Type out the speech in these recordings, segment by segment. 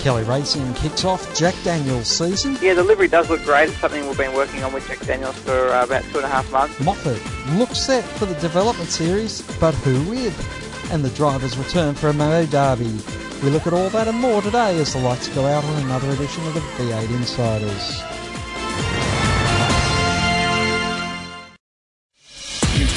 Kelly Racing kicks off Jack Daniels season. Yeah, the livery does look great. It's something we've been working on with Jack Daniels for uh, about two and a half months. Moffat looks set for the development series, but who with? And the drivers return for a Moto Derby. We look at all that and more today as the lights go out on another edition of the V8 Insiders.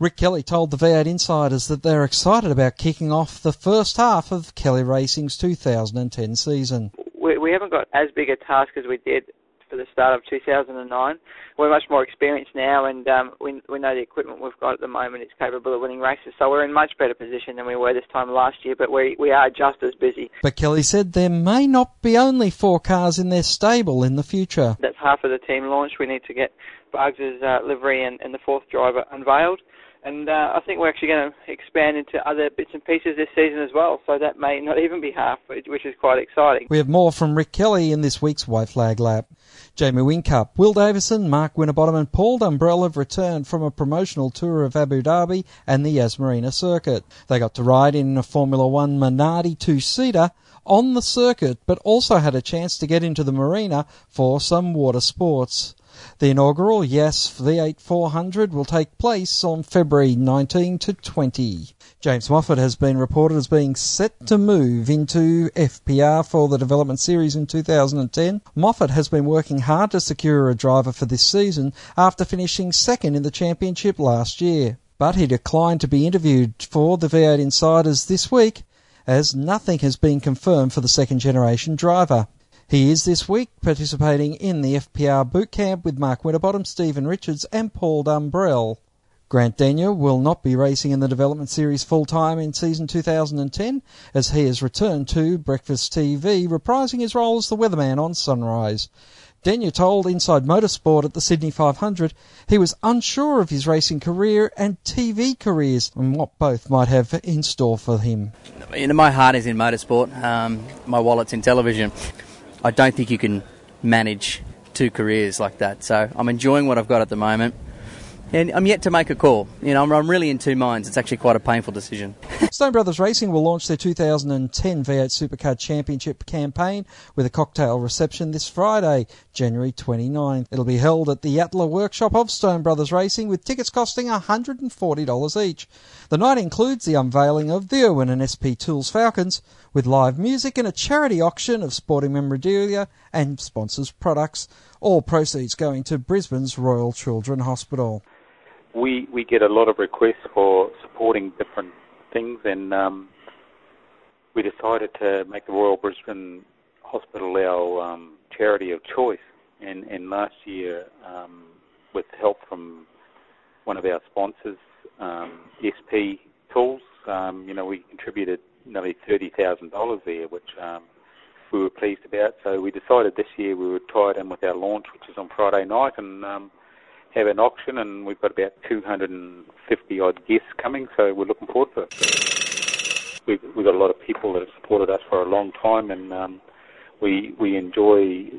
Rick Kelly told the V8 Insiders that they're excited about kicking off the first half of Kelly Racing's 2010 season. We, we haven't got as big a task as we did for the start of 2009. We're much more experienced now, and um, we, we know the equipment we've got at the moment is capable of winning races. So we're in much better position than we were this time last year. But we we are just as busy. But Kelly said there may not be only four cars in their stable in the future. That's half of the team launch. We need to get Bugs' uh, livery and, and the fourth driver unveiled. And uh, I think we're actually going to expand into other bits and pieces this season as well. So that may not even be half, which is quite exciting. We have more from Rick Kelly in this week's White Flag Lap. Jamie Whincup, Will Davison, Mark Winterbottom and Paul Dumbrell have returned from a promotional tour of Abu Dhabi and the Yas Marina circuit. They got to ride in a Formula One Minardi two-seater on the circuit, but also had a chance to get into the marina for some water sports. The inaugural Yas V8 400 will take place on February 19 to 20. James Moffat has been reported as being set to move into FPR for the development series in 2010. Moffat has been working hard to secure a driver for this season after finishing second in the championship last year. But he declined to be interviewed for the V8 Insiders this week as nothing has been confirmed for the second generation driver. He is this week participating in the FPR boot camp with Mark Winterbottom, Stephen Richards, and Paul Dumbrell. Grant Denyer will not be racing in the development series full time in season 2010 as he has returned to Breakfast TV, reprising his role as the weatherman on Sunrise. Denyer told Inside Motorsport at the Sydney 500 he was unsure of his racing career and TV careers and what both might have in store for him. You know, my heart is in motorsport. Um, my wallet's in television. I don't think you can manage two careers like that. So I'm enjoying what I've got at the moment. And I'm yet to make a call. You know, I'm, I'm really in two minds. It's actually quite a painful decision. Stone Brothers Racing will launch their 2010 V8 Supercar Championship campaign with a cocktail reception this Friday, January 29th. It'll be held at the Yatala workshop of Stone Brothers Racing with tickets costing $140 each. The night includes the unveiling of the Irwin and SP Tools Falcons with live music and a charity auction of sporting memorabilia and sponsors' products, all proceeds going to Brisbane's Royal Children Hospital we we get a lot of requests for supporting different things, and um, we decided to make the Royal Brisbane Hospital our um, charity of choice. And, and last year, um, with help from one of our sponsors, um, SP Tools, um, you know, we contributed nearly thirty thousand dollars there, which um, we were pleased about. So we decided this year we would tie it in with our launch, which is on Friday night, and have an auction, and we've got about 250 odd guests coming, so we're looking forward to it. We've, we've got a lot of people that have supported us for a long time, and um, we we enjoy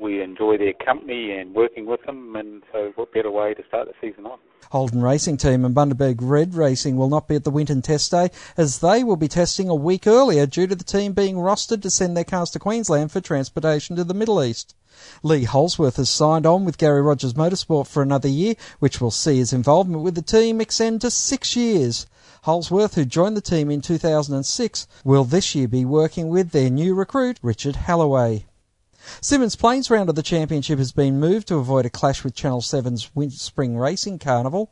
we enjoy their company and working with them, and so what better way to start the season off? Holden Racing Team and Bundaberg Red Racing will not be at the Winton Test Day as they will be testing a week earlier due to the team being rostered to send their cars to Queensland for transportation to the Middle East. Lee Holdsworth has signed on with Gary Rogers Motorsport for another year, which will see his involvement with the team extend to six years. Holdsworth, who joined the team in 2006, will this year be working with their new recruit, Richard Halloway. Symmons Plains round of the championship has been moved to avoid a clash with Channel 7's Spring Racing Carnival.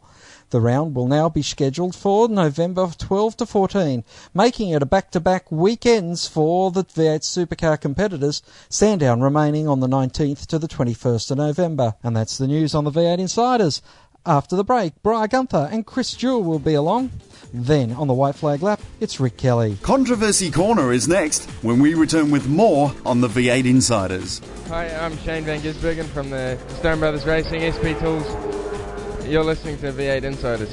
The round will now be scheduled for November 12 to 14, making it a back-to-back weekends for the V8 Supercar competitors, Sandown remaining on the 19th to the 21st of November. And that's the news on the V8 Insiders. After the break, Brian Gunther and Chris Jewell will be along. Then, on the White Flag Lap, it's Rick Kelly. Controversy Corner is next when we return with more on the V8 Insiders. Hi, I'm Shane Van Gisbergen from the Stone Brothers Racing SP Tools. You're listening to V8 Insiders.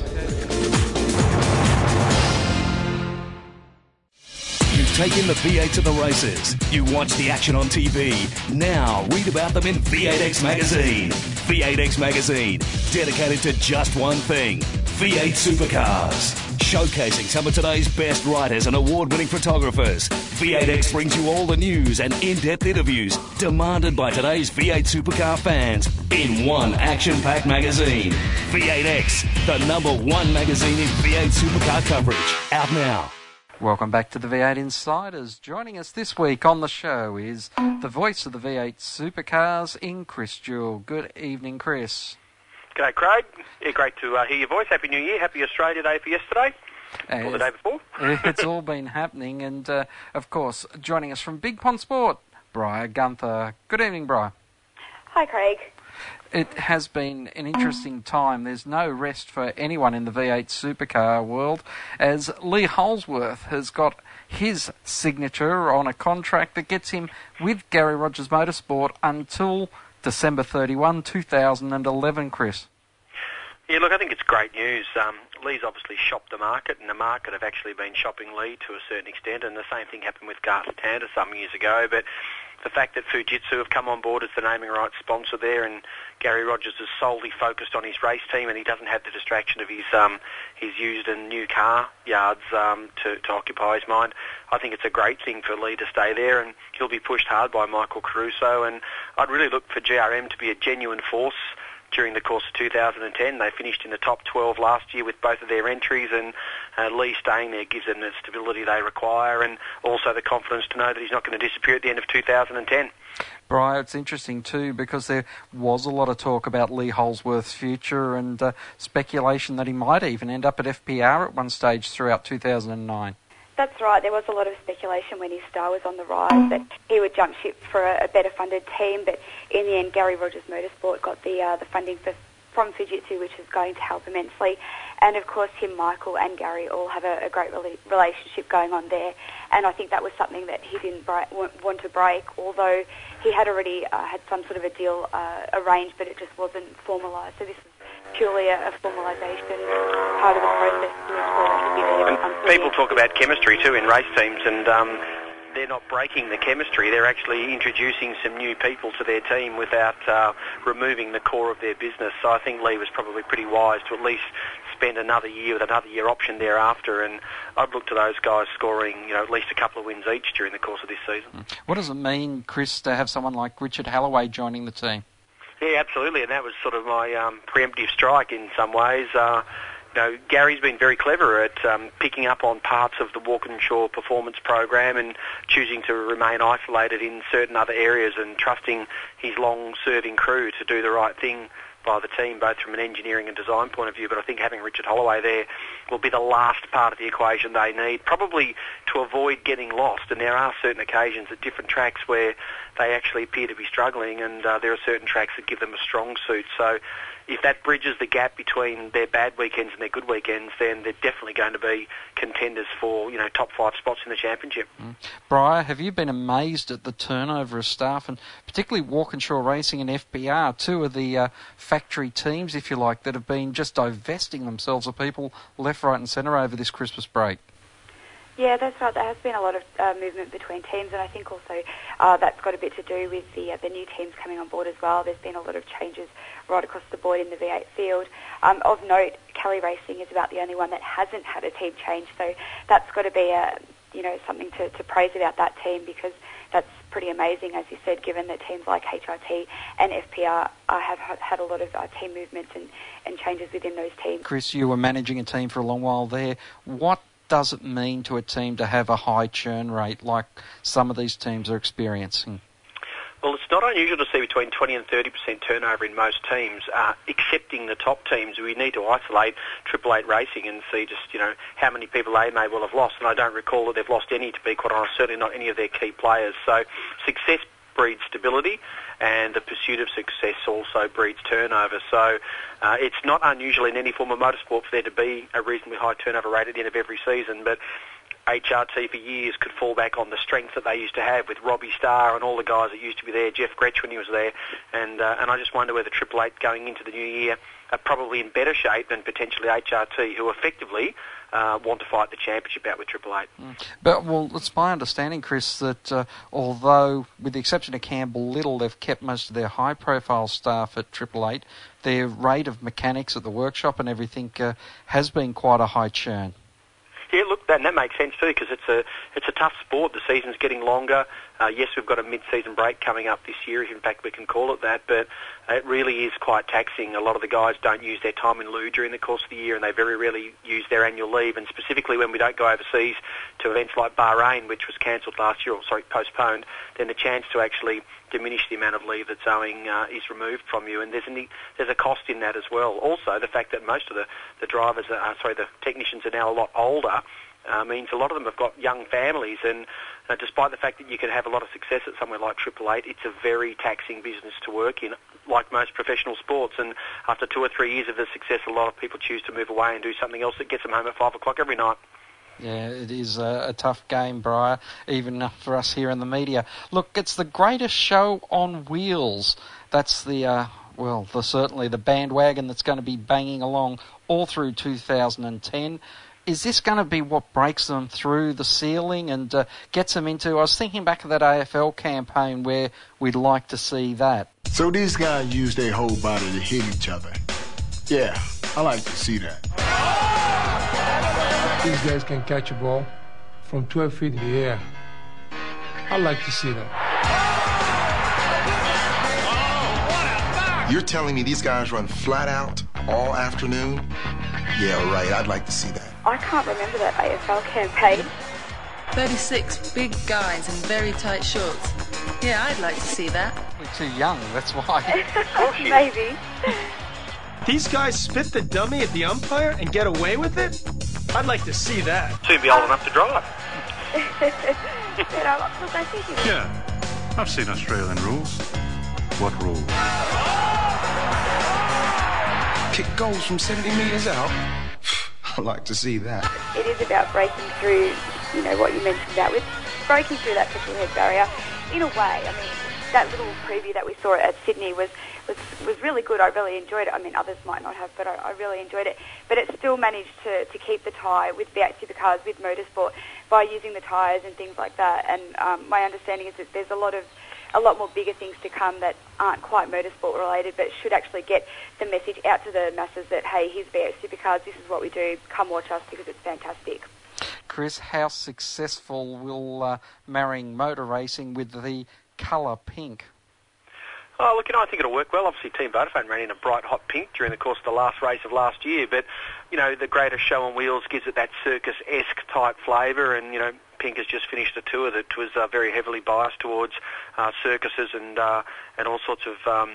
You've taken the V8 to the races. You watch the action on TV. Now read about them in V8X Magazine. V8X Magazine, dedicated to just one thing V8 supercars. Showcasing some of today's best writers and award winning photographers. V8X brings you all the news and in depth interviews demanded by today's V8 supercar fans in one action packed magazine. V8X, the number one magazine in V8 supercar coverage. Out now. Welcome back to the V8 Insiders. Joining us this week on the show is the voice of the V8 supercars in Chris Jewell. Good evening, Chris. G'day, Craig. Yeah, great to uh, hear your voice. Happy New Year. Happy Australia Day for yesterday. or the day before. it's all been happening, and uh, of course, joining us from Big Pond Sport, Briar Gunther. Good evening, Briar. Hi, Craig. It has been an interesting time. There's no rest for anyone in the V8 supercar world, as Lee Holdsworth has got his signature on a contract that gets him with Gary Rogers Motorsport until December 31, 2011, Chris. Yeah, look, I think it's great news. Um, Lee's obviously shopped the market, and the market have actually been shopping Lee to a certain extent, and the same thing happened with Garth Tander some years ago. But the fact that Fujitsu have come on board as the naming rights sponsor there, and Garry Rogers is solely focused on his race team, and he doesn't have the distraction of his um, his used and new car yards um, to, to occupy his mind. I think it's a great thing for Lee to stay there, and he'll be pushed hard by Michael Caruso. And I'd really look for GRM to be a genuine force during the course of 2010. They finished in the top 12 last year with both of their entries, and uh, Lee staying there gives them the stability they require and also the confidence to know that he's not going to disappear at the end of 2010. Brian, it's interesting too because there was a lot of talk about Lee Holdsworth's future and uh, speculation that he might even end up at FPR at one stage throughout 2009. That's right. There was a lot of speculation when his star was on the rise that he would jump ship for a, a better funded team, but in the end, Gary Rogers Motorsport got the uh, the funding for, from Fujitsu, which is going to help immensely. And of course, him, Michael, and Gary all have a, a great relationship going on there. And I think that was something that he didn't break, want to break, although he had already uh, had some sort of a deal uh, arranged, but it just wasn't formalised. So this is purely a, a formalisation part of the process to ensure that he'd be there. And people talk about chemistry too in race teams, and um, they're not breaking the chemistry. They're actually introducing some new people to their team without uh, removing the core of their business. So I think Lee was probably pretty wise to at least spend another year with another year option thereafter. And I'd look to those guys scoring, you know, at least a couple of wins each during the course of this season. What does it mean, Chris, to have someone like Richard Halloway joining the team? Yeah, absolutely, and that was sort of my um, preemptive strike in some ways. Uh, you know, Garry's been very clever at um, picking up on parts of the Walkinshaw performance program and choosing to remain isolated in certain other areas and trusting his long-serving crew to do the right thing by the team, both from an engineering and design point of view. But I think having Richard Holloway there will be the last part of the equation they need, probably to avoid getting lost. And there are certain occasions at different tracks where they actually appear to be struggling, and uh, there are certain tracks that give them a strong suit. So if that bridges the gap between their bad weekends and their good weekends, then they're definitely going to be contenders for you know top five spots in the championship. Mm. Briar, have you been amazed at the turnover of staff, and particularly Walkinshaw Racing and FPR, two of the uh, factory teams, if you like, that have been just divesting themselves of people left, right, and centre over this Christmas break? Yeah, that's right. There has been a lot of uh, movement between teams, and I think also uh, that's got a bit to do with the uh, the new teams coming on board as well. There's been a lot of changes right across the board in the V8 field. Um, of note, Kelly Racing is about the only one that hasn't had a team change, so that's got to be a you know something to, to praise about that team because that's pretty amazing, as you said, given that teams like HRT and FPR uh, have had a lot of uh, team movements and, and changes within those teams. Chris, you were managing a team for a long while there. What does it mean to a team to have a high churn rate like some of these teams are experiencing? Well, it's not unusual to see between 20 and 30% turnover in most teams, uh, excepting the top teams. We need to isolate Triple Eight Racing and see just, you know, how many people they may well have lost. And I don't recall that they've lost any, to be quite honest, certainly not any of their key players. So success breeds stability and the pursuit of success also breeds turnover. So uh, it's not unusual in any form of motorsport for there to be a reasonably high turnover rate at the end of every season, but HRT for years could fall back on the strength that they used to have with Robbie Starr and all the guys that used to be there, Jeff Grech when he was there, and uh, and I just wonder whether Triple Eight going into the new year are probably in better shape than potentially HRT, who effectively uh, want to fight the championship out with Triple Eight. Mm. But well, it's my understanding, Chris, that uh, although with the exception of Campbell Little, they've kept most of their high-profile staff at Triple Eight, their rate of mechanics at the workshop and everything uh, has been quite a high churn. Yeah, look, that, that makes sense too because it's a it's a tough sport. The season's getting longer. Uh, yes, we've got a mid-season break coming up this year, if in fact we can call it that, but it really is quite taxing. A lot of the guys don't use their time in lieu during the course of the year, and they very rarely use their annual leave. And specifically when we don't go overseas to events like Bahrain, which was cancelled last year, or sorry, postponed, then the chance to actually diminish the amount of leave that's owing uh, is removed from you, and there's, any, there's a cost in that as well. Also, the fact that most of the, the drivers, are, uh, sorry, the technicians are now a lot older uh, means a lot of them have got young families, and uh, despite the fact that you can have a lot of success at somewhere like Triple Eight, it's a very taxing business to work in, like most professional sports. And after two or three years of the success, a lot of people choose to move away and do something else that gets them home at five o'clock every night. Yeah, it is a, a, tough game, Briar, even for us here in the media. Look, it's the greatest show on wheels. That's the, uh, well, the, certainly the bandwagon that's going to be banging along all through 2010 is this going to be what breaks them through the ceiling and uh, gets them into? I was thinking back of that AFL campaign where we'd like to see that. So these guys use their whole body to hit each other. Yeah, I like to see that. These guys can catch a ball from 12 feet in the air. I'd like to see that. You're telling me these guys run flat out all afternoon? Yeah, right. I'd like to see that. I can't remember that AFL campaign. 36 big guys in very tight shorts. Yeah, I'd like to see that. We're too young, that's why. Maybe. These guys spit the dummy at the umpire and get away with it? I'd like to see that. So you'd be old enough to drive. yeah, I've seen Australian rules. What rules? Kick goals from 70 metres out? I'd like to see that. It is about breaking through, you know, what you mentioned about with breaking through that triple head barrier. In a way, I mean, that little preview that we saw at Sydney was, was, was really good. I really enjoyed it. I mean, others might not have, but I, I really enjoyed it. But it still managed to, to keep the tie with V8 supercars, with motorsport, by using the tyres and things like that. And um, my understanding is that there's a lot of a lot more bigger things to come that aren't quite motorsport related, but should actually get the message out to the masses that hey, here's V8 Supercars. This is what we do. Come watch us because it's fantastic. Chris, how successful will uh, marrying motor racing with the colour pink? Oh, look, you know, I think it'll work well. Obviously, Team Vodafone ran in a bright hot pink during the course of the last race of last year, but, you know, the greatest show on wheels gives it that circus-esque type flavour, and, you know, Pink has just finished a tour that was uh, very heavily biased towards uh, circuses and uh, and all sorts of um,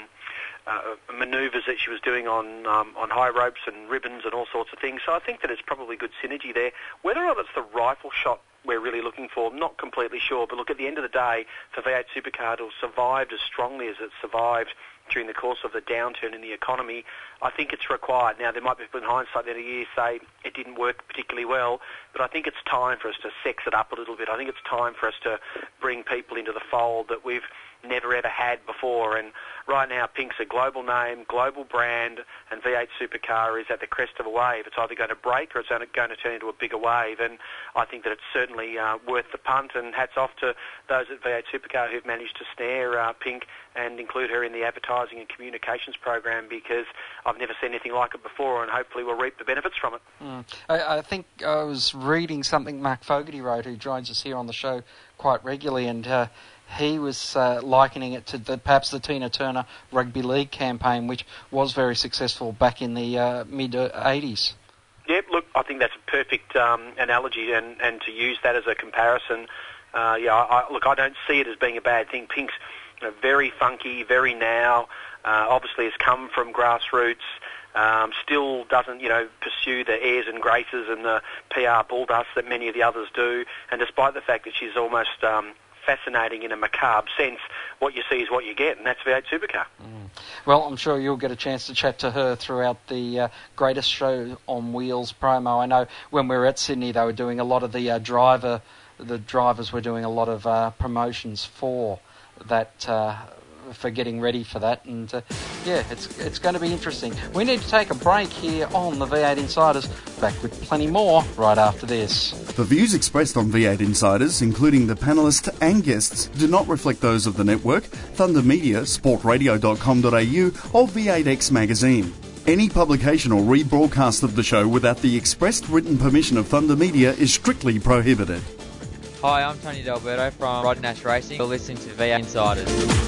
uh, manoeuvres that she was doing on um, on high ropes and ribbons and all sorts of things. So I think that it's probably good synergy there. Whether or not it's the rifle shot we're really looking for, I'm not completely sure. But look, at the end of the day, for V8 Supercar to survived as strongly as it survived during the course of the downturn in the economy, I think it's required. Now, there might be people in hindsight that a year say it didn't work particularly well, but I think it's time for us to sex it up a little bit. I think it's time for us to bring people into the fold that we've never ever had before. And right now, Pink's a global name, global brand, and V8 Supercar is at the crest of a wave. It's either going to break or it's going to turn into a bigger wave. And I think that it's certainly uh, worth the punt. And hats off to those at V8 Supercar who've managed to snare uh, Pink and include her in the advertising and communications program because I've never seen anything like it before, and hopefully we'll reap the benefits from it. Mm. I, I, think I was reading something Mark Fogarty wrote, who joins us here on the show quite regularly, and uh, he was uh, likening it to the, perhaps the Tina Turner rugby league campaign, which was very successful back in the uh, mid 80s. Yep, look, I think that's a perfect um, analogy, and, and to use that as a comparison, uh, yeah, I, look, I don't see it as being a bad thing. Pink's you know, very funky, very now. Uh, obviously, has come from grassroots. Um, still doesn't, you know, pursue the airs and graces and the PR bulldust that many of the others do. And despite the fact that she's almost um, fascinating in a macabre sense, what you see is what you get, and that's V8 Supercar. Mm. Well, I'm sure you'll get a chance to chat to her throughout the uh, greatest show on wheels promo. I know when we were at Sydney, they were doing a lot of the uh, driver, the drivers were doing a lot of uh, promotions for that uh, for getting ready for that. And uh, yeah, it's it's going to be interesting. We need to take a break here on the V8 Insiders. Back with plenty more right after this. The views expressed on V8 Insiders, including the panelists and guests, do not reflect those of the network, Thunder Media, sportradio.com.au, or V8X Magazine. Any publication or rebroadcast of the show without the expressed written permission of Thunder Media is strictly prohibited. Hi, I'm Tony D'Alberto from Rod Nash Racing. You're listening to V8 Insiders.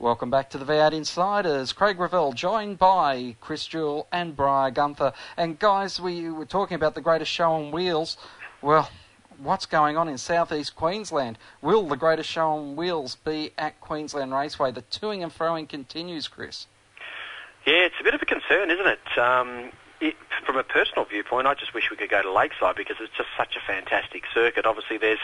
Welcome back to the V8 Insiders. Craig Revell, joined by Chris Jewell and Briar Gunther. And guys, we were talking about the greatest show on wheels. Well, what's going on in southeast Queensland? Will the greatest show on wheels be at Queensland Raceway? The toing and froing continues, Chris. Yeah, it's a bit of a concern, isn't it? Um, it, from a personal viewpoint, I just wish we could go to Lakeside because it's just such a fantastic circuit. Obviously, there's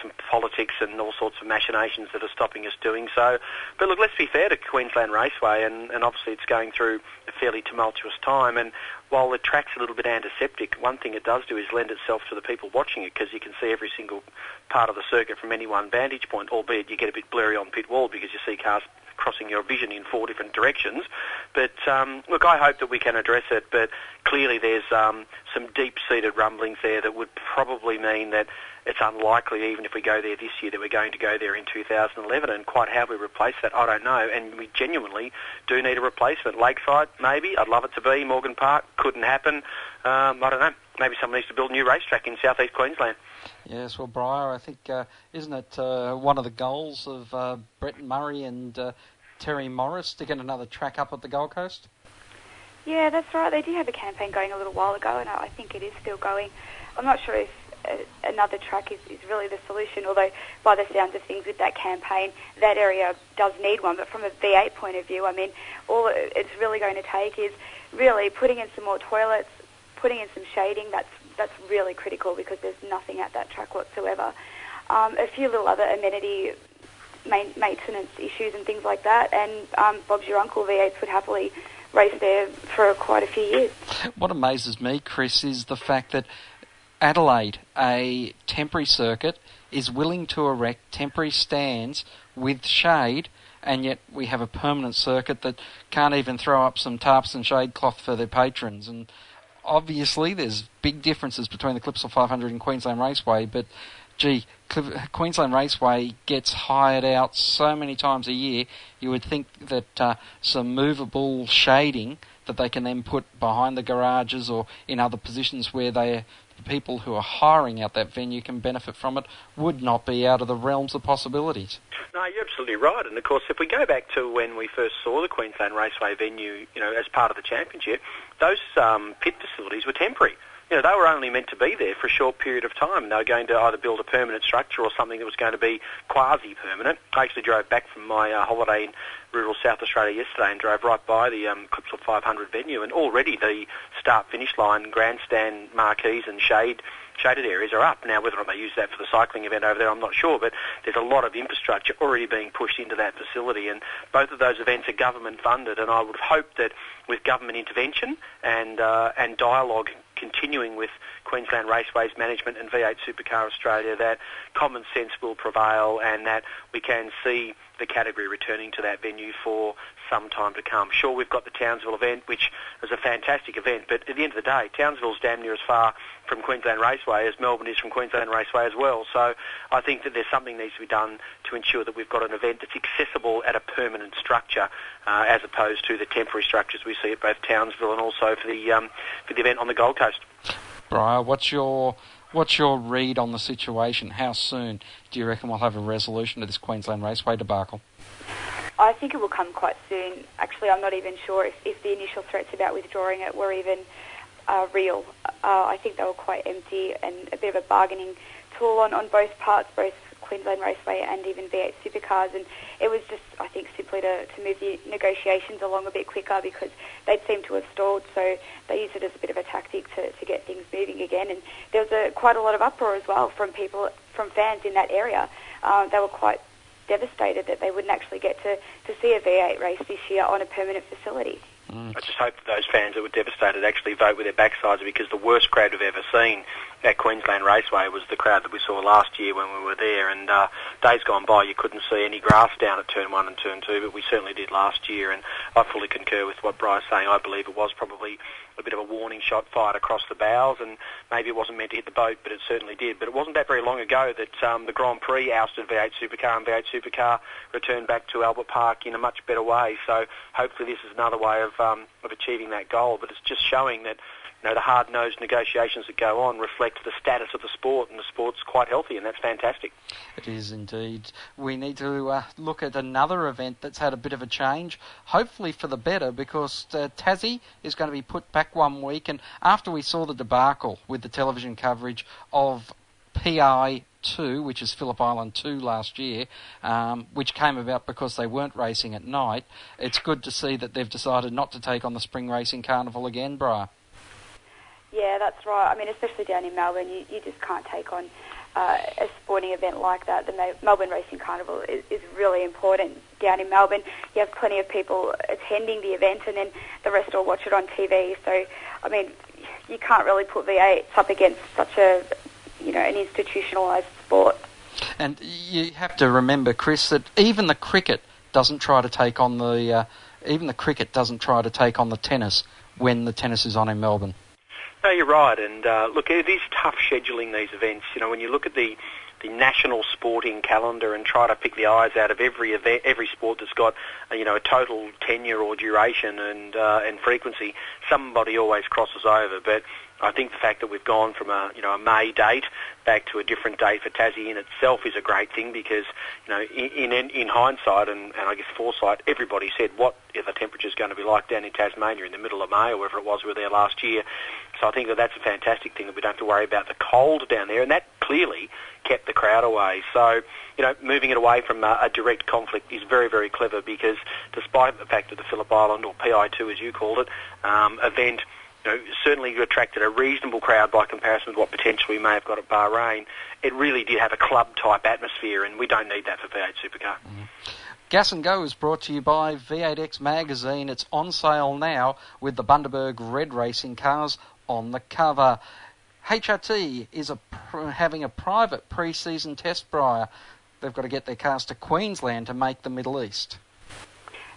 some politics and all sorts of machinations that are stopping us doing so. But look, let's be fair to Queensland Raceway, and, and obviously it's going through a fairly tumultuous time. And while the track's a little bit antiseptic, one thing it does do is lend itself to the people watching it because you can see every single part of the circuit from any one vantage point, albeit you get a bit blurry on pit wall because you see cars crossing your vision in four different directions. But um, look, I hope that we can address it. But clearly, there's um, some deep-seated rumblings there that would probably mean that it's unlikely, even if we go there this year, that we're going to go there in 2011. And quite how we replace that, I don't know. And we genuinely do need a replacement. Lakeside, maybe. I'd love it to be. Morgan Park, couldn't happen. Um, I don't know. Maybe someone needs to build a new racetrack in southeast Queensland. Yes, well, Briar, I think, uh, isn't it uh, one of the goals of uh, Brett Murray and uh, Terry Morris to get another track up at the Gold Coast? Yeah, that's right. They did have a campaign going a little while ago, and I think it is still going. I'm not sure if another track is, is really the solution, although by the sounds of things with that campaign, that area does need one. But from a V8 point of view, I mean, all it's really going to take is really putting in some more toilets, putting in some shading. That's that's really critical because there's nothing at that track whatsoever. Um, a few little other amenity maintenance issues and things like that, and um, Bob's your uncle V8s would happily race there for quite a few years. What amazes me, Chris, is the fact that Adelaide, a temporary circuit, is willing to erect temporary stands with shade, and yet we have a permanent circuit that can't even throw up some tarps and shade cloth for their patrons. And obviously there's big differences between the Clipsal 500 and Queensland Raceway, but gee, Queensland Raceway gets hired out so many times a year, you would think that uh, some movable shading that they can then put behind the garages or in other positions where they the people who are hiring out that venue can benefit from it would not be out of the realms of possibilities. No, you're absolutely right. And of course, if we go back to when we first saw the Queensland Raceway venue, you know, as part of the championship, those um, pit facilities were temporary. You know, they were only meant to be there for a short period of time. They were going to either build a permanent structure or something that was going to be quasi-permanent. I actually drove back from my uh, holiday in rural South Australia yesterday and drove right by the um, Clipsal 500 venue, and already the start-finish line, grandstand marquees and shade shaded areas are up. Now, whether or not they use that for the cycling event over there, I'm not sure, but there's a lot of infrastructure already being pushed into that facility, and both of those events are government funded, and I would hope that with government intervention and uh, and dialogue continuing with Queensland Raceways Management and V8 Supercar Australia, that common sense will prevail and that we can see the category returning to that venue for some time to come. Sure, we've got the Townsville event, which is a fantastic event, but at the end of the day, Townsville's damn near as far from Queensland Raceway as Melbourne is from Queensland Raceway as well. So I think that there's something needs to be done to ensure that we've got an event that's accessible at a permanent structure, uh, as opposed to the temporary structures we see at both Townsville and also for the um, for the event on the Gold Coast. Briar, what's your what's your read on the situation? How soon do you reckon we'll have a resolution to this Queensland Raceway debacle? I think it will come quite soon. Actually, I'm not even sure if, if the initial threats about withdrawing it were even uh, real. Uh, I think they were quite empty and a bit of a bargaining tool on, on both parts, both Queensland Raceway and even V8 Supercars. And it was just, I think, simply to, to move the negotiations along a bit quicker because they'd seemed to have stalled. So they used it as a bit of a tactic to, to get things moving again. And there was a, quite a lot of uproar as well from people, from fans in that area. Uh, they were quite devastated that they wouldn't actually get to, to see a V8 race this year on a permanent facility. Mm. I just hope that those fans that were devastated actually vote with their backsides because the worst crowd we've ever seen at Queensland Raceway was the crowd that we saw last year when we were there. And uh, days gone by, you couldn't see any grass down at Turn 1 and Turn 2, but we certainly did last year. And I fully concur with what Bry's saying. I believe it was probably a bit of a warning shot fired across the bows, and maybe it wasn't meant to hit the boat, but it certainly did. But it wasn't that very long ago that um, the Grand Prix ousted V8 Supercar, and V8 Supercar returned back to Albert Park in a much better way. So hopefully this is another way of, um, of achieving that goal. But it's just showing that you know, the hard-nosed negotiations that go on reflect the status of the sport, and the sport's quite healthy, and that's fantastic. It is indeed. We need to uh, look at another event that's had a bit of a change, hopefully for the better, because uh, Tassie is going to be put back one week, and after we saw the debacle with the television coverage of PI 2, which is Phillip Island 2 last year, um, which came about because they weren't racing at night. It's good to see that they've decided not to take on the Spring Racing Carnival again, Briar. Yeah, that's right. I mean, especially down in Melbourne, you, you just can't take on uh, a sporting event like that. The Melbourne Racing Carnival is, is really important down in Melbourne. You have plenty of people attending the event, and then the rest will watch it on TV. So, I mean, you can't really put V8 up against such a, you know, an institutionalised sport. And you have to remember, Chris, that even the cricket doesn't try to take on the, uh, even the cricket doesn't try to take on the tennis when the tennis is on in Melbourne. No, you're right. And uh, look, it is tough scheduling these events. You know, when you look at the the national sporting calendar and try to pick the eyes out of every event, every sport that's got uh, you know a total tenure or duration and uh, and frequency, somebody always crosses over. But I think the fact that we've gone from a you know a May date back to a different date for Tassie in itself is a great thing because you know in in, in hindsight and, and I guess foresight, everybody said what are the temperatures going to be like down in Tasmania in the middle of May or wherever it was we were there last year. So I think that that's a fantastic thing that we don't have to worry about the cold down there, and that clearly kept the crowd away. So you know moving it away from a, a direct conflict is very very clever because despite the fact that the Phillip Island or PI2 as you called it um, event you know, certainly attracted a reasonable crowd by comparison with what potentially we may have got at Bahrain. It really did have a club-type atmosphere, and we don't need that for V8 Supercar. Mm-hmm. Gas and Go is brought to you by V8X Magazine. It's on sale now with the Bundaberg Red Racing cars on the cover. HRT is a, having a private pre-season test Briar. They've got to get their cars to Queensland to make the Middle East.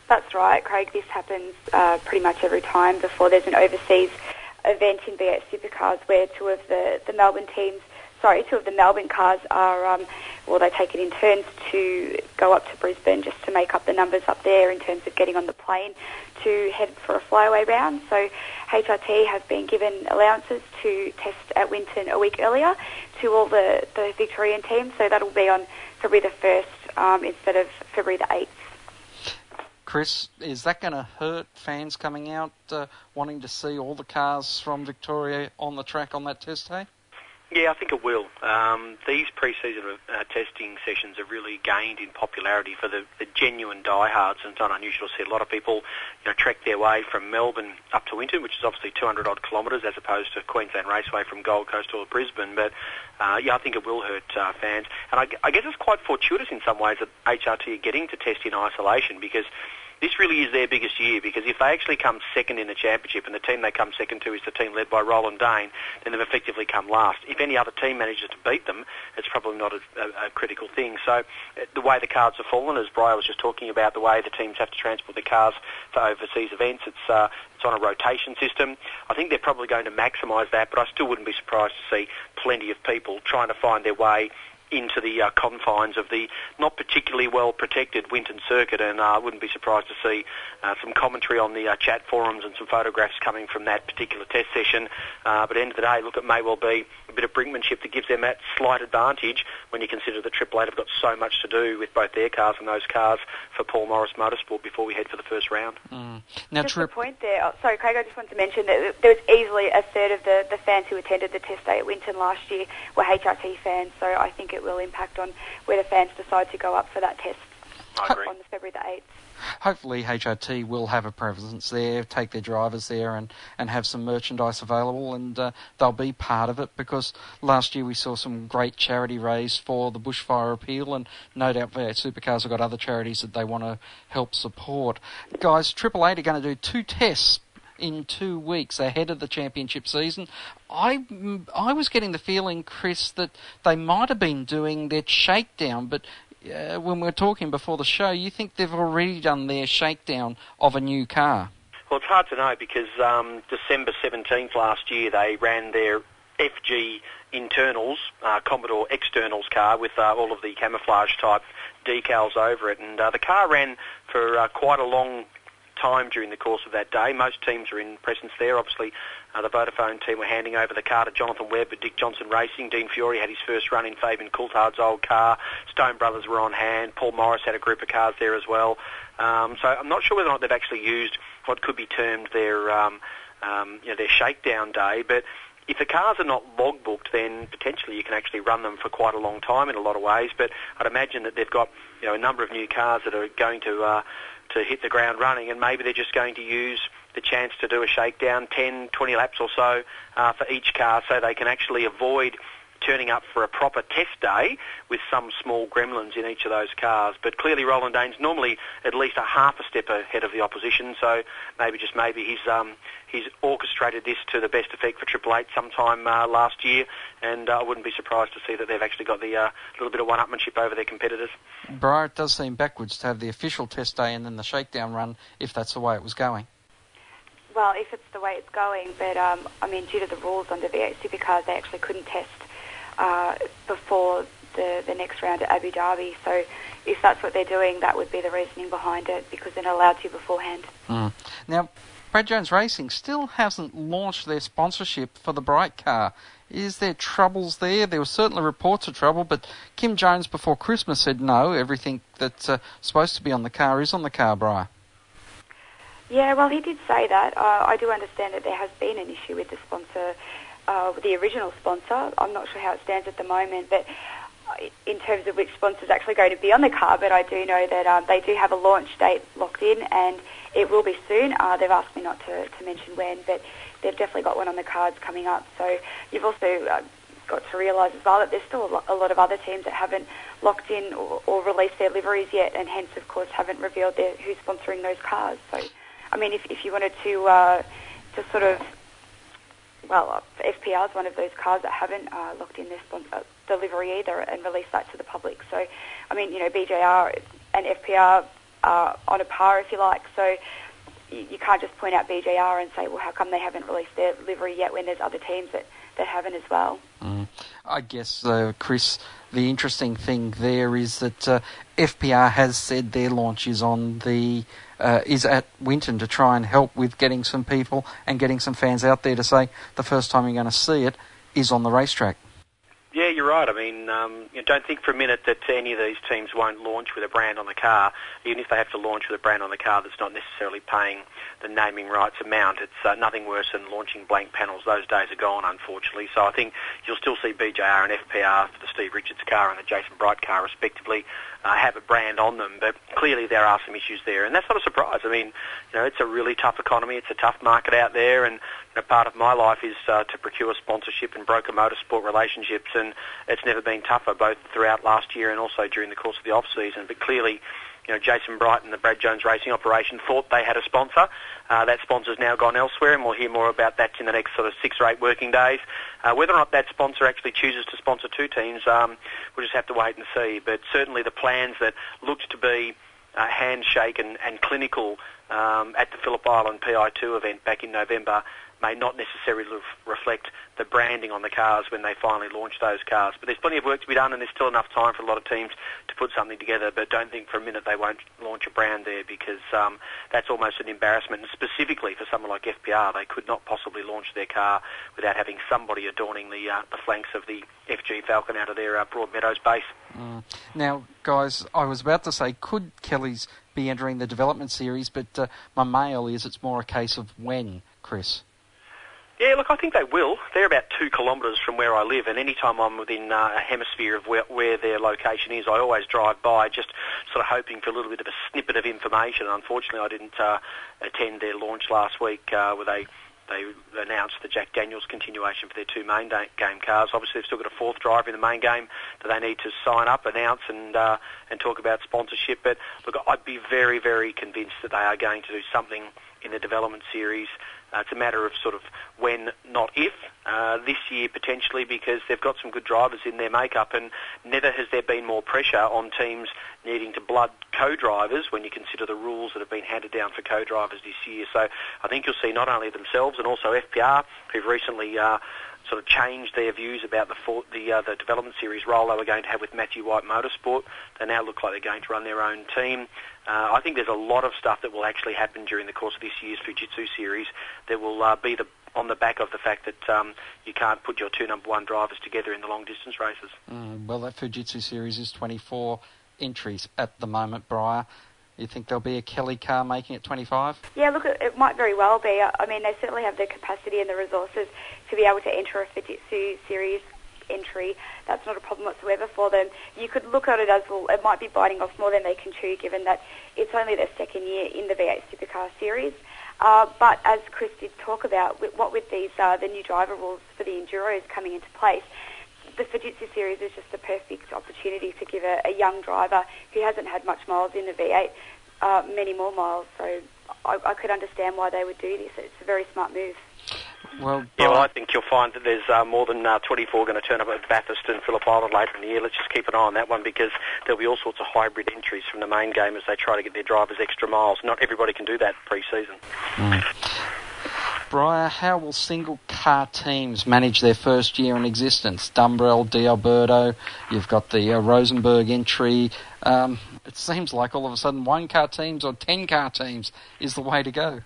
That's right, Craig. This happens uh, pretty much every time before there's an overseas event in V8 Supercars where two of the, the Melbourne teams, sorry, two of the Melbourne cars are, um, well, they take it in turns to go up to Brisbane just to make up the numbers up there in terms of getting on the plane to head for a flyaway round. So HRT have been given allowances to test at Winton a week earlier to all the, the Victorian teams. So that'll be on February the 1st um, instead of February the 8th. Chris, is that going to hurt fans coming out uh, wanting to see all the cars from Victoria on the track on that test day? Yeah, I think it will. Um, these pre-season uh, testing sessions have really gained in popularity for the, the genuine diehards, and it's not unusual to see a lot of people, you know, trek their way from Melbourne up to Winton, which is obviously 200 odd kilometres, as opposed to Queensland Raceway from Gold Coast or Brisbane. But uh, yeah, I think it will hurt uh, fans, and I, I guess it's quite fortuitous in some ways that HRT are getting to test in isolation because this really is their biggest year because if they actually come second in the championship and the team they come second to is the team led by Roland Dane, then they've effectively come last. If any other team manages to beat them, it's probably not a, a, a critical thing. So uh, the way the cards have fallen, as Brian was just talking about, the way the teams have to transport their cars for overseas events, it's uh, it's on a rotation system. I think they're probably going to maximise that, but I still wouldn't be surprised to see plenty of people trying to find their way into the uh, confines of the not particularly well protected Winton circuit, and I uh, wouldn't be surprised to see uh, some commentary on the uh, chat forums and some photographs coming from that particular test session. Uh, but at the end of the day, look, it may well be a bit of brinkmanship that gives them that slight advantage when you consider that Triple Eight have got so much to do with both their cars and those cars for Paul Morris Motorsport before we head for the first round. Mm. Now, just a point there. Oh, sorry, Craig. I just wanted to mention that there was easily a third of the, the fans who attended the test day at Winton last year were HRT fans. So I think it will impact on whether fans decide to go up for that test on the February the 8th. Hopefully, HRT will have a presence there, take their drivers there, and, and have some merchandise available, and uh, they'll be part of it because last year we saw some great charity raised for the bushfire appeal, and no doubt V8 Supercars have got other charities that they want to help support. Guys, Triple Eight are going to do two tests in two weeks ahead of the championship season. I, I was getting the feeling, Chris, that they might have been doing their shakedown, but uh, when we were talking before the show, you think they've already done their shakedown of a new car? Well, it's hard to know because um, December 17th last year they ran their FG internals, uh, Commodore externals car with uh, all of the camouflage type decals over it, and uh, the car ran for uh, quite a long time during the course of that day. Most teams are in presence there. Obviously, uh, the Vodafone team were handing over the car to Jonathan Webb at Dick Johnson Racing. Dean Fiore had his first run in Fabian Coulthard's old car. Stone Brothers were on hand. Paul Morris had a group of cars there as well. Um, so I'm not sure whether or not they've actually used what could be termed their um, um, you know, their shakedown day, but if the cars are not logbooked, then potentially you can actually run them for quite a long time in a lot of ways. But I'd imagine that they've got you know a number of new cars that are going to uh, to hit the ground running, and maybe they're just going to use the chance to do a shakedown, 10, 20 laps or so uh, for each car, so they can actually avoid turning up for a proper test day with some small gremlins in each of those cars. But clearly Roland Dane's normally at least a half a step ahead of the opposition, so maybe just maybe he's um, he's orchestrated this to the best effect for Triple Eight sometime uh, last year, and uh, I wouldn't be surprised to see that they've actually got the uh, little bit of one-upmanship over their competitors. Briar, it does seem backwards to have the official test day and then the shakedown run if that's the way it was going. Well, if it's the way it's going, but um, I mean, due to the rules under V8 Supercars, they actually couldn't test uh, before the, the next round at Abu Dhabi. So if that's what they're doing, that would be the reasoning behind it because they're not allowed to beforehand. Mm. Now, Brad Jones Racing still hasn't launched their sponsorship for the Bright car. Is there troubles there? There were certainly reports of trouble, but Kim Jones before Christmas said no, everything that's uh, supposed to be on the car is on the car, Brian. Yeah, well, he did say that. Uh, I do understand that there has been an issue with the sponsor, uh, the original sponsor. I'm not sure how it stands at the moment, but uh, in terms of which sponsor is actually going to be on the car, but I do know that um, they do have a launch date locked in, and it will be soon. Uh, they've asked me not to, to mention when, but they've definitely got one on the cards coming up. So you've also uh, got to realise as well that there's still a lot, a lot, of other teams that haven't locked in or, or, released their liveries yet, and hence, of course, haven't revealed their, who's sponsoring those cars. So I mean, if, if you wanted to uh, to sort of well, uh, FPR is one of those cars that haven't uh, locked in their sponsor delivery either and released that to the public. So, I mean, you know, BJR and FPR are on a par, if you like. So, you, you can't just point out BJR and say, well, how come they haven't released their livery yet when there's other teams that, that haven't as well? Mm. I guess, uh, Chris, the interesting thing there is that uh, FPR has said their launch is on the uh, is at Winton to try and help with getting some people and getting some fans out there to say the first time you're going to see it is on the racetrack. Yeah, you're right. I mean, um, you don't think for a minute that any of these teams won't launch with a brand on the car, even if they have to launch with a brand on the car that's not necessarily paying the naming rights amount. It's uh, nothing worse than launching blank panels. Those days are gone, unfortunately. So I think you'll still see BJR and FPR for the Steve Richards car and the Jason Bright car, respectively, uh, have a brand on them. But clearly there are some issues there, and that's not a surprise. I mean, you know, it's a really tough economy. It's a tough market out there, and you know, part of my life is uh, to procure sponsorship and broker motorsport relationships, and it's never been tougher, both throughout last year and also during the course of the off season. But clearly you know, Jason Bright and the Brad Jones Racing operation thought they had a sponsor. Uh, that sponsor's now gone elsewhere, and we'll hear more about that in the next sort of six or eight working days. Uh, whether or not that sponsor actually chooses to sponsor two teams, um, we'll just have to wait and see. But certainly the plans that looked to be uh, handshake and, and clinical um, at the Phillip Island PI2 event back in November may not necessarily reflect the branding on the cars when they finally launch those cars. But there's plenty of work to be done and there's still enough time for a lot of teams to put something together. But don't think for a minute they won't launch a brand there because um, that's almost an embarrassment. And specifically for someone like FPR, they could not possibly launch their car without having somebody adorning the, uh, the flanks of the FG Falcon out of their uh, Broadmeadows base. Mm. Now, guys, I was about to say, could Kelly's be entering the development series? But uh, my mail is it's more a case of when, Chris. Yeah, look, I think they will. They're about two kilometres from where I live, and any time I'm within uh, a hemisphere of where, where their location is, I always drive by, just sort of hoping for a little bit of a snippet of information. Unfortunately, I didn't uh, attend their launch last week, uh, where they they announced the Jack Daniels continuation for their two main game cars. Obviously, they've still got a fourth driver in the main game that they need to sign up, announce, and uh, and talk about sponsorship. But look, I'd be very, very convinced that they are going to do something in the development series uh, it's a matter of sort of when, not if. Uh, this year potentially because they've got some good drivers in their makeup, and never has there been more pressure on teams needing to blood co-drivers when you consider the rules that have been handed down for co-drivers this year. So I think you'll see not only themselves and also FPR, who've recently uh, sort of changed their views about the for, the, uh, the development series role they were going to have with Matthew White Motorsport. They now look like they're going to run their own team. Uh, I think there's a lot of stuff that will actually happen during the course of this year's Fujitsu series that will uh, be the on the back of the fact that um, you can't put your two number one drivers together in the long distance races. Mm, well, that Fujitsu series is 24 entries at the moment, Briar. You think there'll be a Kelly car making it 25? Yeah, look, it might very well be. I mean, they certainly have the capacity and the resources to be able to enter a Fujitsu series entry. That's not a problem whatsoever for them. You could look at it as, well, it might be biting off more than they can chew given that it's only their second year in the V8 Supercar series. Uh, but as Chris did talk about, what with these uh, the new driver rules for the Enduros coming into place, the Fujitsu series is just a perfect opportunity to give a, a young driver who hasn't had much miles in the V8 uh, many more miles. So I, I, could understand why they would do this. It's a very smart move. Well, yeah, well, I think you'll find that there's uh, more than uh, 24 going to turn up at Bathurst and Phillip Island later in the year. Let's just keep an eye on that one because there'll be all sorts of hybrid entries from the main game as they try to get their drivers extra miles. Not everybody can do that pre-season. Mm. Briar, how will single car teams manage their first year in existence? Dumbrell, D'Alberto, you've got the uh, Rosenberg entry. Um, it seems like all of a sudden one car teams or ten car teams is the way to go.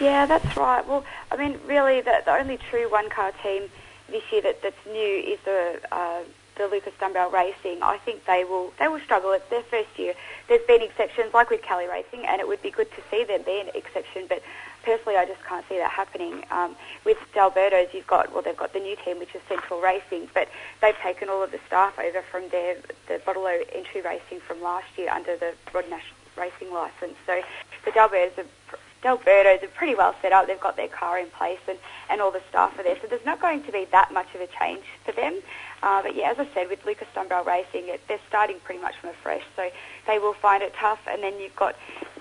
Yeah, that's right. Well, I mean, really, the, the only true one car team this year that, that's new is the uh, the Lucas Dumbrell Racing. I think they will they will struggle. It's their first year. There's been exceptions like with Kelly Racing, and it would be good to see them be an exception. But personally, I just can't see that happening. Um, with D'Alberto's, you've got well, they've got the new team, which is Central Racing, but they've taken all of the staff over from their the Bottle entry racing from last year under the Rod Nash Racing license. So the D'Alberto's are D'Alberto's are pretty well set up. They've got their car in place and, and all the staff are there. So there's not going to be that much of a change for them. Uh, but yeah, as I said, with Lucas Dumbrell Racing, it, they're starting pretty much from afresh. So they will find it tough. And then you've got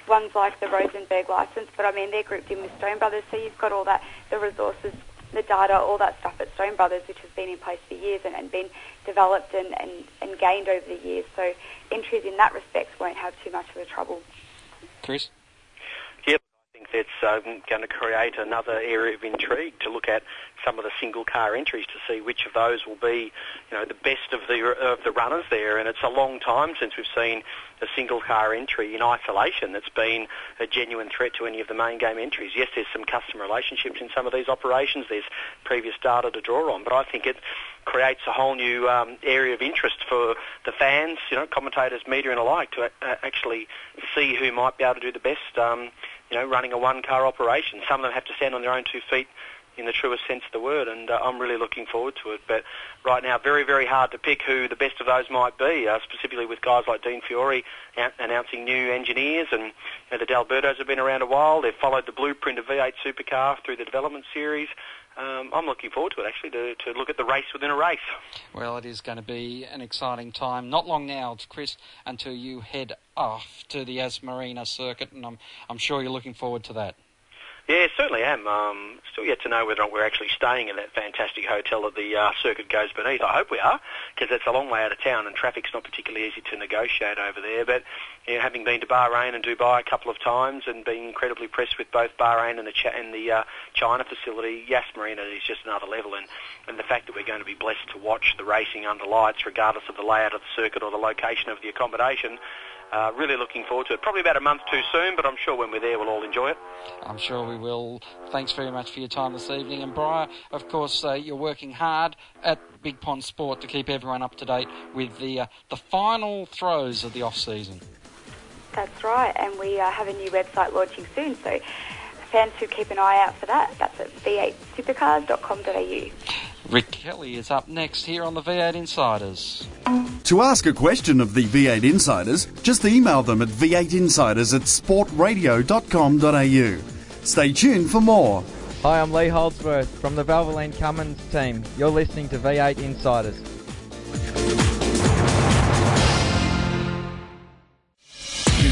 ones like the Rosenberg license, but I mean they're grouped in with Stone Brothers, so you've got all that the resources, the data, all that stuff at Stone Brothers, which has been in place for years and, and been developed and, and, and gained over the years. So entries in that respect won't have too much of a trouble. Chris think that's um, going to create another area of intrigue to look at some of the single car entries to see which of those will be, you know, the best of the of the runners there. And it's a long time since we've seen a single car entry in isolation that's been a genuine threat to any of the main game entries. Yes, there's some customer relationships in some of these operations. There's previous data to draw on, but I think it creates a whole new um, area of interest for the fans, you know, commentators, media, and alike to uh, actually see who might be able to do the best. Um, you know, running a one-car operation. Some of them have to stand on their own two feet in the truest sense of the word, and uh, I'm really looking forward to it. But right now, very, very hard to pick who the best of those might be, uh, specifically with guys like Dean Fiore a- announcing new engineers, and you know, the D'Albertos have been around a while. They've followed the blueprint of V8 Supercar through the development series. Um, I'm looking forward to it, actually, to, to look at the race within a race. Well, it is going to be an exciting time. Not long now, Chris, until you head off to the Yas Marina circuit, and I'm, I'm sure you're looking forward to that. Yeah, certainly am. Um, still yet to know whether or not we're actually staying in that fantastic hotel that the uh, circuit goes beneath. I hope we are, because it's a long way out of town and traffic's not particularly easy to negotiate over there. But you know, having been to Bahrain and Dubai a couple of times and being incredibly impressed with both Bahrain and the, Ch- and the uh, China facility, Yas Marina is just another level. And, and the fact that we're going to be blessed to watch the racing under lights, regardless of the layout of the circuit or the location of the accommodation, uh, really looking forward to it. Probably about a month too soon, but I'm sure when we're there we'll all enjoy it. I'm sure we will. Thanks very much for your time this evening. And Briar, of course, uh, you're working hard at Big Pond Sport to keep everyone up to date with the uh, the final throes of the off season. That's right, and we uh, have a new website launching soon, so fans who keep an eye out for that. That's at v8supercars.com.au. Rick Kelly is up next here on the V8 Insiders. To ask a question of the V8 Insiders, just email them at v8insiders at sportradio.com.au. Stay tuned for more. Hi, I'm Lee Holdsworth from the Valvoline Cummins team. You're listening to V8 Insiders.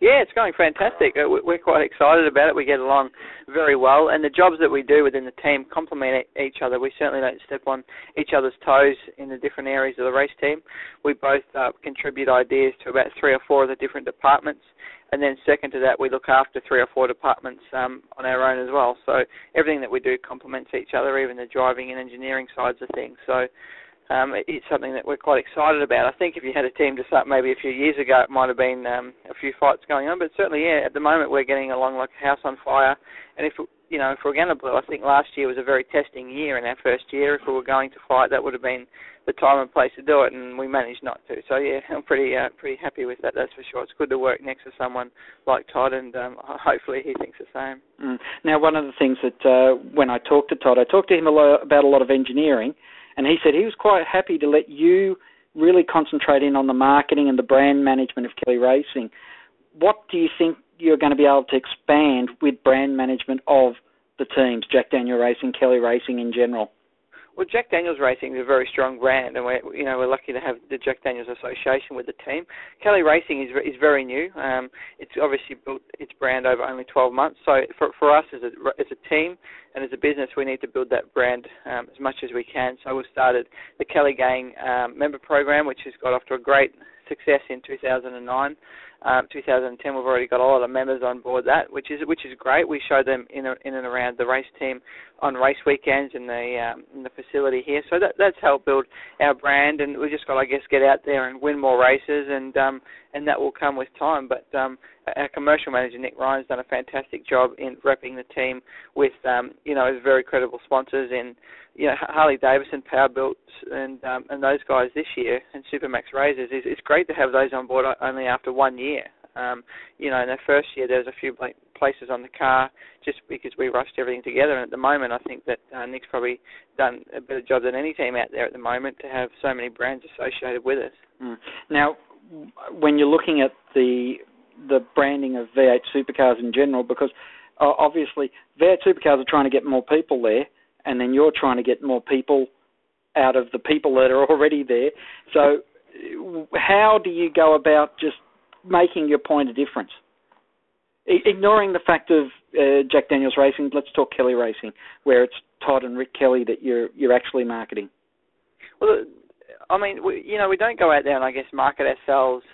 Yeah, it's going fantastic. Uh, we- We're quite excited about it. We get along very well, and the jobs that we do within the team complement each other. We certainly don't step on each other's toes in the different areas of the race team. We both uh, contribute ideas to about three or four of the different departments, and then second to that, we look after three or four departments um, on our own as well. So everything that we do complements each other, even the driving and engineering sides of things. So um, it's something that we're quite excited about. I think if you had a team to start maybe a few years ago, it might have been um, a few fights going on, but certainly, yeah, at the moment we're getting along like a house on fire. And if you know, if we're going to blow, I think last year was a very testing year in our first year. If we were going to fight, that would have been the time and place to do it, and we managed not to. So yeah, I'm pretty uh, pretty happy with that. That's for sure. It's good to work next to someone like Todd, and um, hopefully he thinks the same. Mm. Now, one of the things that uh, when I talked to Todd, I talked to him a lot about a lot of engineering, and he said he was quite happy to let you really concentrate in on the marketing and the brand management of Kelly Racing. What do you think you're going to be able to expand with brand management of the teams, Jack Daniel Racing, Kelly Racing in general? Well, Jack Daniels Racing is a very strong brand, and we're you know we're lucky to have the Jack Daniels Association with the team. Kelly Racing is is very new. Um, it's obviously built its brand over only 12 months. So for for us as a as a team and as a business, we need to build that brand um, as much as we can. So we've started the Kelly Gang um, member program, which has got off to a great success in 2009. Um, 2010, we've already got a lot of members on board that, which is which is great. We show them in a, in and around the race team on race weekends in the um, in the facility here. So that that's helped build our brand, and we just got I guess get out there and win more races, and um, and that will come with time. But um, our commercial manager Nick Ryan's done a fantastic job in repping the team with um, you know very credible sponsors in you know Harley Davidson, Powerbuilt, and um, and those guys this year, and Supermax Razors. It's, it's great to have those on board only after one year. Um, you know, in their first year, there was a few places on the car just because we rushed everything together. And at the moment, I think that uh, Nick's probably done a better job than any team out there at the moment to have so many brands associated with us. Mm. Now, when you're looking at the the branding of V8 supercars in general, because uh, obviously V8 supercars are trying to get more people there, and then you're trying to get more people out of the people that are already there. So, how do you go about just making your point a difference? I- ignoring the fact of uh, Jack Daniels Racing, let's talk Kelly Racing, where it's Todd and Rick Kelly that you're you're actually marketing. Well, I mean, we, you know, we don't go out there and I guess market ourselves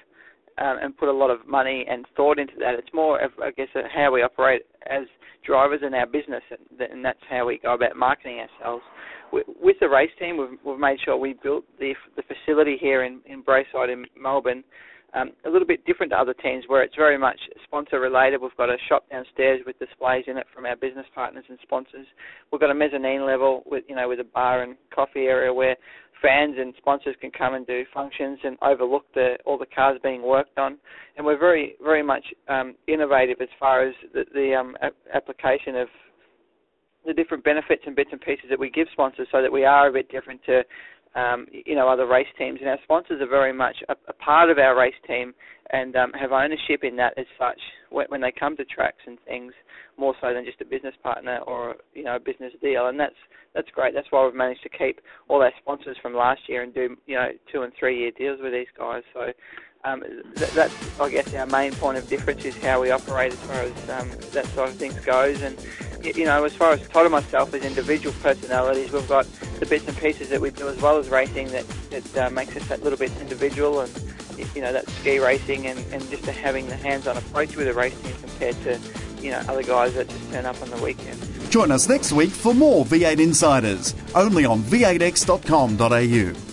um, and put a lot of money and thought into that. It's more, of, I guess, how we operate as drivers in our business, and that's how we go about marketing ourselves. With the race team, we've, we've made sure we built the the facility here in, in Braeside in Melbourne um, a little bit different to other teams where it's very much sponsor related. We've got a shop downstairs with displays in it from our business partners and sponsors. We've got a mezzanine level with you know with a bar and coffee area where fans and sponsors can come and do functions and overlook the all the cars being worked on. And we're very very much um, innovative as far as the, the um, a- application of the different benefits and bits and pieces that we give sponsors, so that we are a bit different to um, you know, other race teams, and our sponsors are very much a, a part of our race team and um, have ownership in that as such when, when they come to tracks and things, more so than just a business partner or you know a business deal, and that's that's great. That's why we've managed to keep all our sponsors from last year and do you know two and three year deals with these guys. So um, th- that's I guess our main point of difference is how we operate as far as um, that sort of things goes, and you know, as far as Todd and myself as individual personalities, we've got the bits and pieces that we do as well as racing that, that uh, makes us that little bit individual and, you know, that ski racing and, and just having the hands-on approach with the racing compared to, you know, other guys that just turn up on the weekend. Join us next week for more V8 Insiders, only on v8x.com.au.